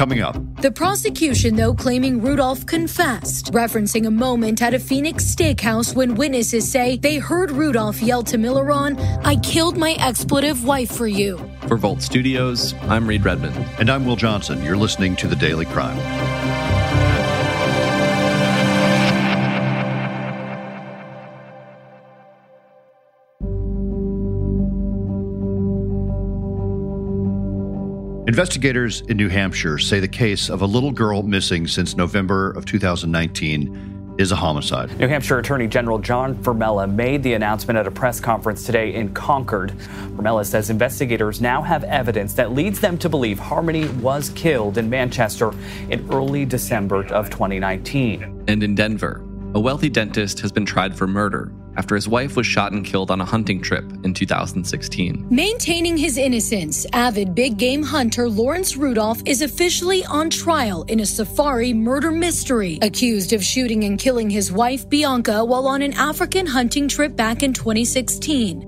coming up. The prosecution, though, claiming Rudolph confessed, referencing a moment at a Phoenix steakhouse when witnesses say they heard Rudolph yell to Milliron, I killed my expletive wife for you. For Vault Studios, I'm Reed Redmond. And I'm Will Johnson. You're listening to The Daily Crime. Investigators in New Hampshire say the case of a little girl missing since November of 2019 is a homicide. New Hampshire Attorney General John Formella made the announcement at a press conference today in Concord. Formella says investigators now have evidence that leads them to believe Harmony was killed in Manchester in early December of 2019. And in Denver, a wealthy dentist has been tried for murder after his wife was shot and killed on a hunting trip in 2016. Maintaining his innocence, avid big game hunter Lawrence Rudolph is officially on trial in a safari murder mystery, accused of shooting and killing his wife Bianca while on an African hunting trip back in 2016.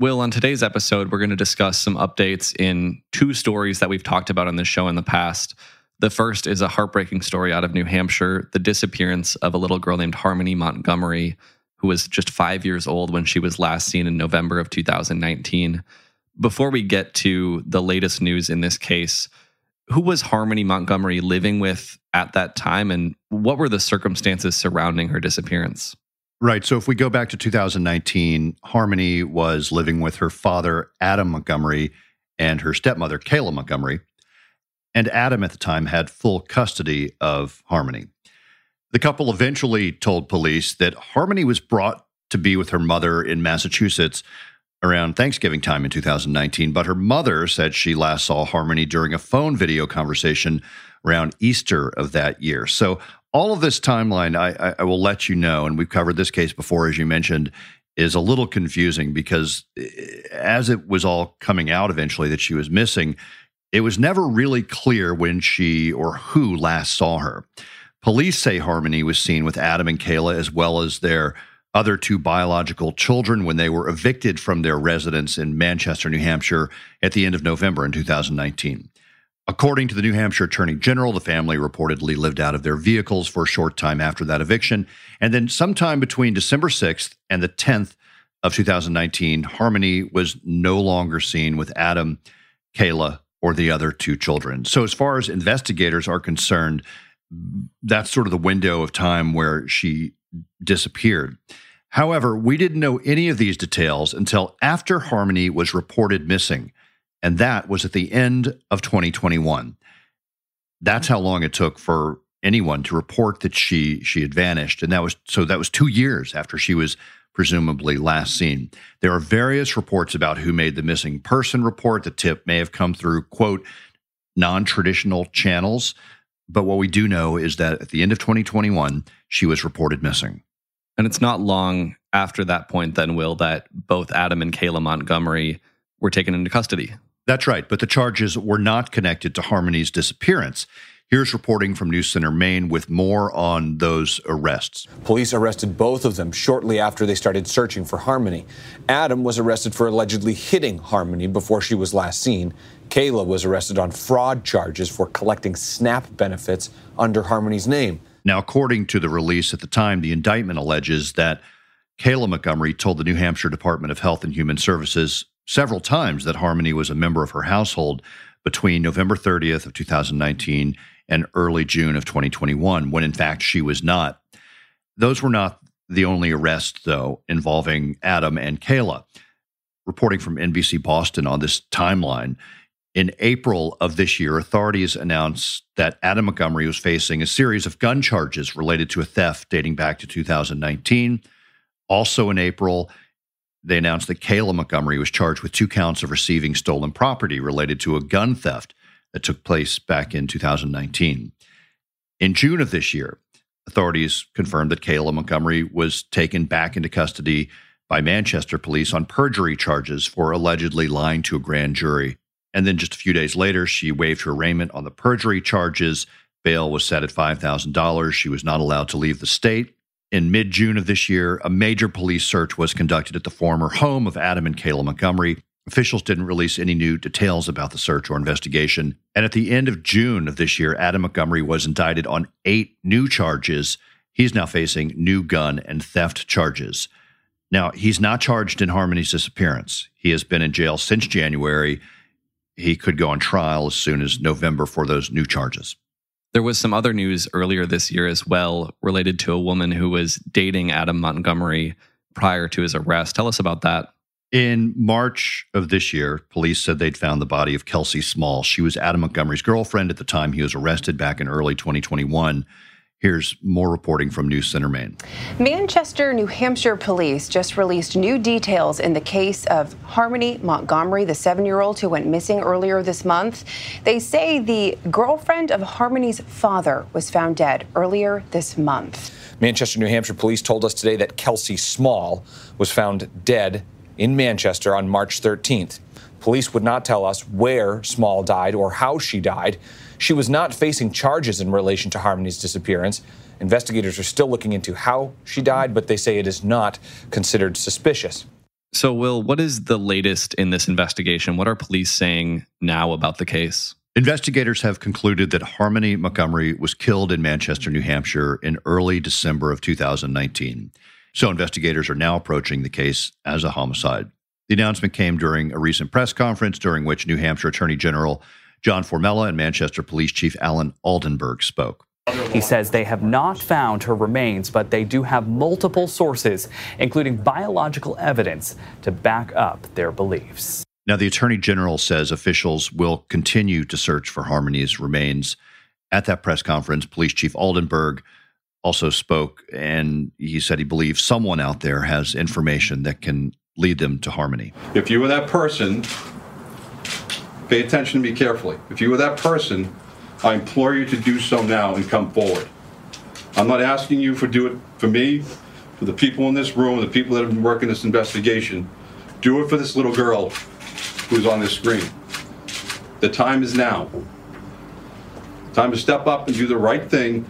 Will, on today's episode, we're going to discuss some updates in two stories that we've talked about on this show in the past. The first is a heartbreaking story out of New Hampshire the disappearance of a little girl named Harmony Montgomery, who was just five years old when she was last seen in November of 2019. Before we get to the latest news in this case, who was Harmony Montgomery living with at that time, and what were the circumstances surrounding her disappearance? Right. So if we go back to 2019, Harmony was living with her father, Adam Montgomery, and her stepmother, Kayla Montgomery. And Adam at the time had full custody of Harmony. The couple eventually told police that Harmony was brought to be with her mother in Massachusetts around Thanksgiving time in 2019, but her mother said she last saw Harmony during a phone video conversation around Easter of that year. So all of this timeline, I, I, will let you know, and we've covered this case before, as you mentioned, is a little confusing because eh, as it was all coming out eventually that she was missing, it was never really clear when she or who last saw her. Police say Harmony was seen with Adam and Kayla as well as their other two biological children when they were evicted from their residence in Manchester, New Hampshire at the end of November in 2019. According to the New Hampshire Attorney General, the family reportedly lived out of their vehicles for a short time after that eviction. And then, sometime between December 6th and the 10th of 2019, Harmony was no longer seen with Adam, Kayla, or the other two children. So, as far as investigators are concerned, that's sort of the window of time where she disappeared. However, we didn't know any of these details until after Harmony was reported missing and that was at the end of 2021. That's how long it took for anyone to report that she she had vanished, and that was so that was two years after she was presumably last seen. There are various reports about who made the missing person report. The tip may have come through quote non-traditional channels, but what we do know is that at the end of 2021, she was reported missing. And it's not long after that point, then, Will, that both Adam and Kayla Montgomery were taken into custody. That's right, but the charges were not connected to Harmony's disappearance. Here's reporting from News Center, Maine, with more on those arrests. Police arrested both of them shortly after they started searching for Harmony. Adam was arrested for allegedly hitting Harmony before she was last seen. Kayla was arrested on fraud charges for collecting SNAP benefits under Harmony's name. Now, according to the release at the time, the indictment alleges that Kayla Montgomery told the New Hampshire Department of Health and Human Services several times that Harmony was a member of her household between November 30th of 2019 and early June of 2021, when in fact she was not. Those were not the only arrests, though, involving Adam and Kayla. Reporting from NBC Boston on this timeline, in April of this year, authorities announced that Adam Montgomery was facing a series of gun charges related to a theft dating back to 2019. Also in April, they announced that Kayla Montgomery was charged with two counts of receiving stolen property related to a gun theft that took place back in 2019. In June of this year, authorities confirmed that Kayla Montgomery was taken back into custody by Manchester police on perjury charges for allegedly lying to a grand jury. And then just a few days later, she waived her arraignment on the perjury charges. Bail was set at $5,000. She was not allowed to leave the state. In mid June of this year, a major police search was conducted at the former home of Adam and Kayla Montgomery. Officials didn't release any new details about the search or investigation. And at the end of June of this year, Adam Montgomery was indicted on eight new charges. He's now facing new gun and theft charges. Now, he's not charged in Harmony's disappearance. He has been in jail since January. He could go on trial as soon as November for those new charges. There was some other news earlier this year as well related to a woman who was dating Adam Montgomery prior to his arrest. Tell us about that. In March of this year, police said they'd found the body of Kelsey Small. She was Adam Montgomery's girlfriend at the time he was arrested back in early 2021. Here's more reporting from News Center Maine. Manchester, New Hampshire police just released new details in the case of Harmony Montgomery, the seven year old who went missing earlier this month. They say the girlfriend of Harmony's father was found dead earlier this month. Manchester, New Hampshire police told us today that Kelsey Small was found dead in Manchester on March 13th. Police would not tell us where Small died or how she died. She was not facing charges in relation to Harmony's disappearance. Investigators are still looking into how she died, but they say it is not considered suspicious. So, Will, what is the latest in this investigation? What are police saying now about the case? Investigators have concluded that Harmony Montgomery was killed in Manchester, New Hampshire in early December of 2019. So investigators are now approaching the case as a homicide. The announcement came during a recent press conference during which New Hampshire Attorney General John Formella and Manchester Police Chief Alan Aldenberg spoke. He says they have not found her remains, but they do have multiple sources, including biological evidence, to back up their beliefs. Now, the Attorney General says officials will continue to search for Harmony's remains. At that press conference, Police Chief Aldenberg also spoke and he said he believes someone out there has information that can lead them to harmony. If you were that person, pay attention to me carefully. If you were that person, I implore you to do so now and come forward. I'm not asking you for do it for me, for the people in this room, the people that have been working this investigation. Do it for this little girl who's on this screen. The time is now. Time to step up and do the right thing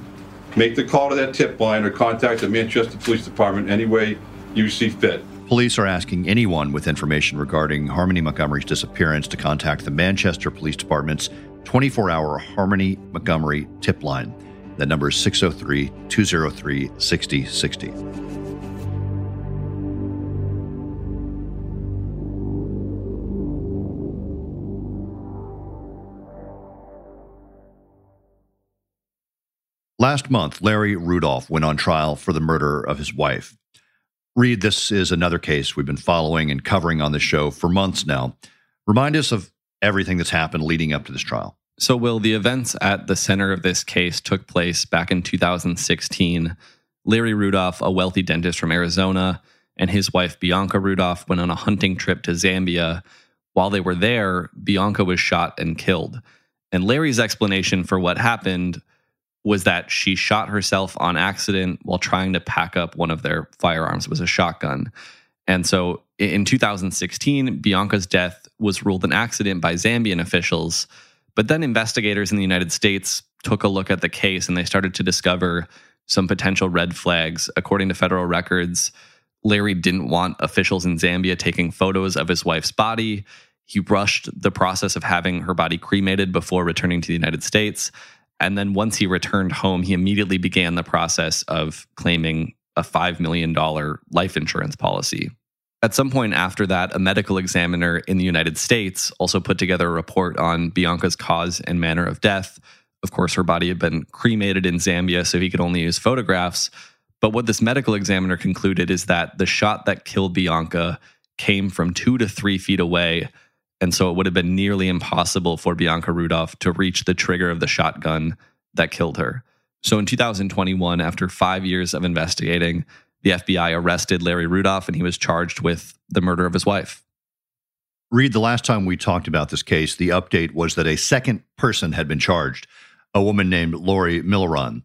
Make the call to that tip line or contact the Manchester Police Department any way you see fit. Police are asking anyone with information regarding Harmony Montgomery's disappearance to contact the Manchester Police Department's 24 hour Harmony Montgomery tip line. That number is 603 203 6060. Last month, Larry Rudolph went on trial for the murder of his wife. Reed, this is another case we've been following and covering on the show for months now. Remind us of everything that's happened leading up to this trial. So, Will, the events at the center of this case took place back in 2016. Larry Rudolph, a wealthy dentist from Arizona, and his wife Bianca Rudolph went on a hunting trip to Zambia. While they were there, Bianca was shot and killed. And Larry's explanation for what happened was that she shot herself on accident while trying to pack up one of their firearms. Was a shotgun. And so in 2016, Bianca's death was ruled an accident by Zambian officials. But then investigators in the United States took a look at the case and they started to discover some potential red flags. According to federal records, Larry didn't want officials in Zambia taking photos of his wife's body. He rushed the process of having her body cremated before returning to the United States. And then once he returned home, he immediately began the process of claiming a $5 million life insurance policy. At some point after that, a medical examiner in the United States also put together a report on Bianca's cause and manner of death. Of course, her body had been cremated in Zambia, so he could only use photographs. But what this medical examiner concluded is that the shot that killed Bianca came from two to three feet away and so it would have been nearly impossible for Bianca Rudolph to reach the trigger of the shotgun that killed her. So in 2021, after five years of investigating, the FBI arrested Larry Rudolph and he was charged with the murder of his wife. Reed, the last time we talked about this case, the update was that a second person had been charged, a woman named Lori Milliron.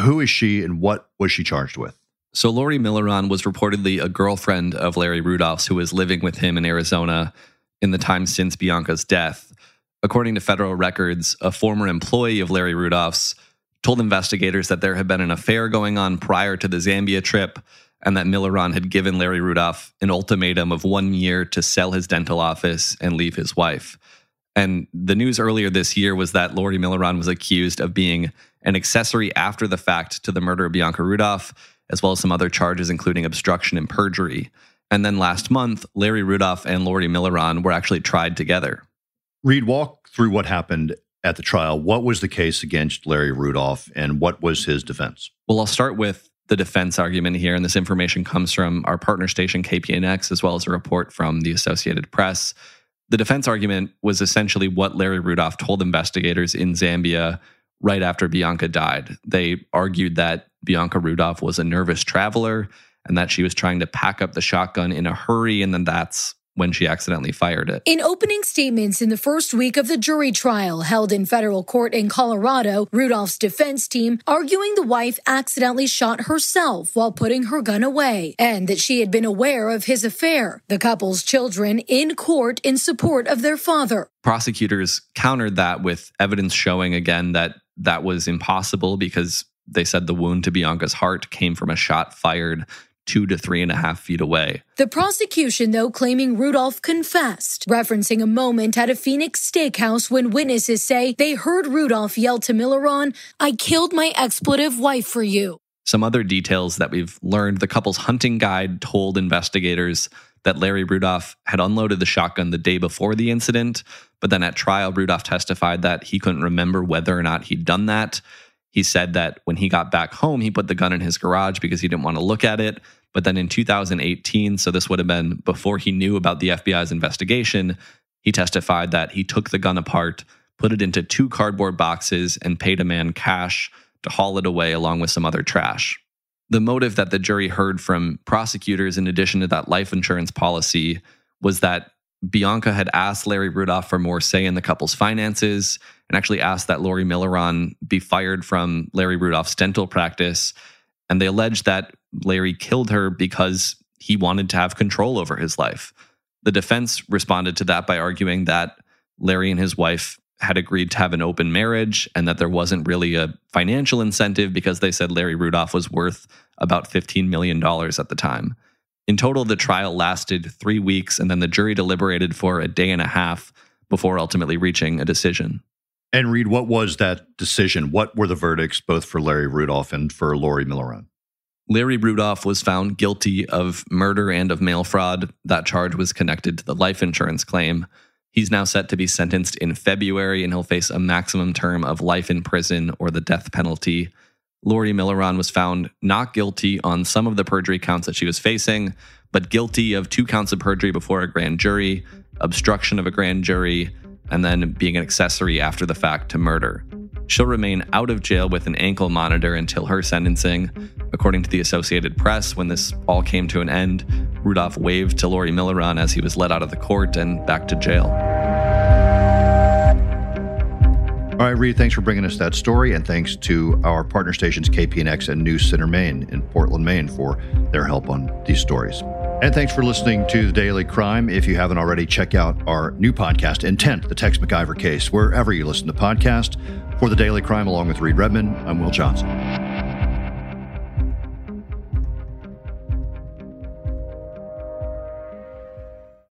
Who is she and what was she charged with? So, Lori Milliron was reportedly a girlfriend of Larry Rudolph's who was living with him in Arizona in the time since Bianca's death. According to federal records, a former employee of Larry Rudolph's told investigators that there had been an affair going on prior to the Zambia trip, and that Milliron had given Larry Rudolph an ultimatum of one year to sell his dental office and leave his wife. And the news earlier this year was that Lori Milliron was accused of being an accessory after the fact to the murder of Bianca Rudolph, as well as some other charges, including obstruction and perjury. And then last month, Larry Rudolph and Lori Milliron were actually tried together. Reed, walk through what happened at the trial. What was the case against Larry Rudolph and what was his defense? Well, I'll start with the defense argument here. And this information comes from our partner station, KPNX, as well as a report from the Associated Press. The defense argument was essentially what Larry Rudolph told investigators in Zambia right after Bianca died. They argued that Bianca Rudolph was a nervous traveler and that she was trying to pack up the shotgun in a hurry. And then that's when she accidentally fired it. In opening statements in the first week of the jury trial held in federal court in Colorado, Rudolph's defense team arguing the wife accidentally shot herself while putting her gun away and that she had been aware of his affair. The couple's children in court in support of their father. Prosecutors countered that with evidence showing again that that was impossible because they said the wound to Bianca's heart came from a shot fired two to three and a half feet away. The prosecution, though, claiming Rudolph confessed, referencing a moment at a Phoenix steakhouse when witnesses say they heard Rudolph yell to Milliron, I killed my expletive wife for you. Some other details that we've learned the couple's hunting guide told investigators that Larry Rudolph had unloaded the shotgun the day before the incident, but then at trial, Rudolph testified that he couldn't remember whether or not he'd done that. He said that when he got back home, he put the gun in his garage because he didn't want to look at it. But then in 2018, so this would have been before he knew about the FBI's investigation, he testified that he took the gun apart, put it into two cardboard boxes, and paid a man cash to haul it away along with some other trash. The motive that the jury heard from prosecutors, in addition to that life insurance policy, was that Bianca had asked Larry Rudolph for more say in the couple's finances and actually asked that Lori Milliron be fired from Larry Rudolph's dental practice. And they alleged that Larry killed her because he wanted to have control over his life. The defense responded to that by arguing that Larry and his wife had agreed to have an open marriage and that there wasn't really a financial incentive because they said Larry Rudolph was worth about $15 million at the time. In total, the trial lasted three weeks and then the jury deliberated for a day and a half before ultimately reaching a decision. And Reed, what was that decision? What were the verdicts both for Larry Rudolph and for Lori Milliron? Larry Rudolph was found guilty of murder and of mail fraud. That charge was connected to the life insurance claim. He's now set to be sentenced in February and he'll face a maximum term of life in prison or the death penalty. Lori Milliron was found not guilty on some of the perjury counts that she was facing, but guilty of two counts of perjury before a grand jury, obstruction of a grand jury, and then being an accessory after the fact to murder. She'll remain out of jail with an ankle monitor until her sentencing. According to the Associated Press, when this all came to an end, Rudolph waved to Lori Milliron as he was led out of the court and back to jail. All right, Reed, thanks for bringing us that story, and thanks to our partner stations KPNX and News Center Maine in Portland, Maine, for their help on these stories. And thanks for listening to The Daily Crime. If you haven't already, check out our new podcast, Intent, the Tex McIver case, wherever you listen to podcasts. For The Daily Crime, along with Reed Redman, I'm Will Johnson.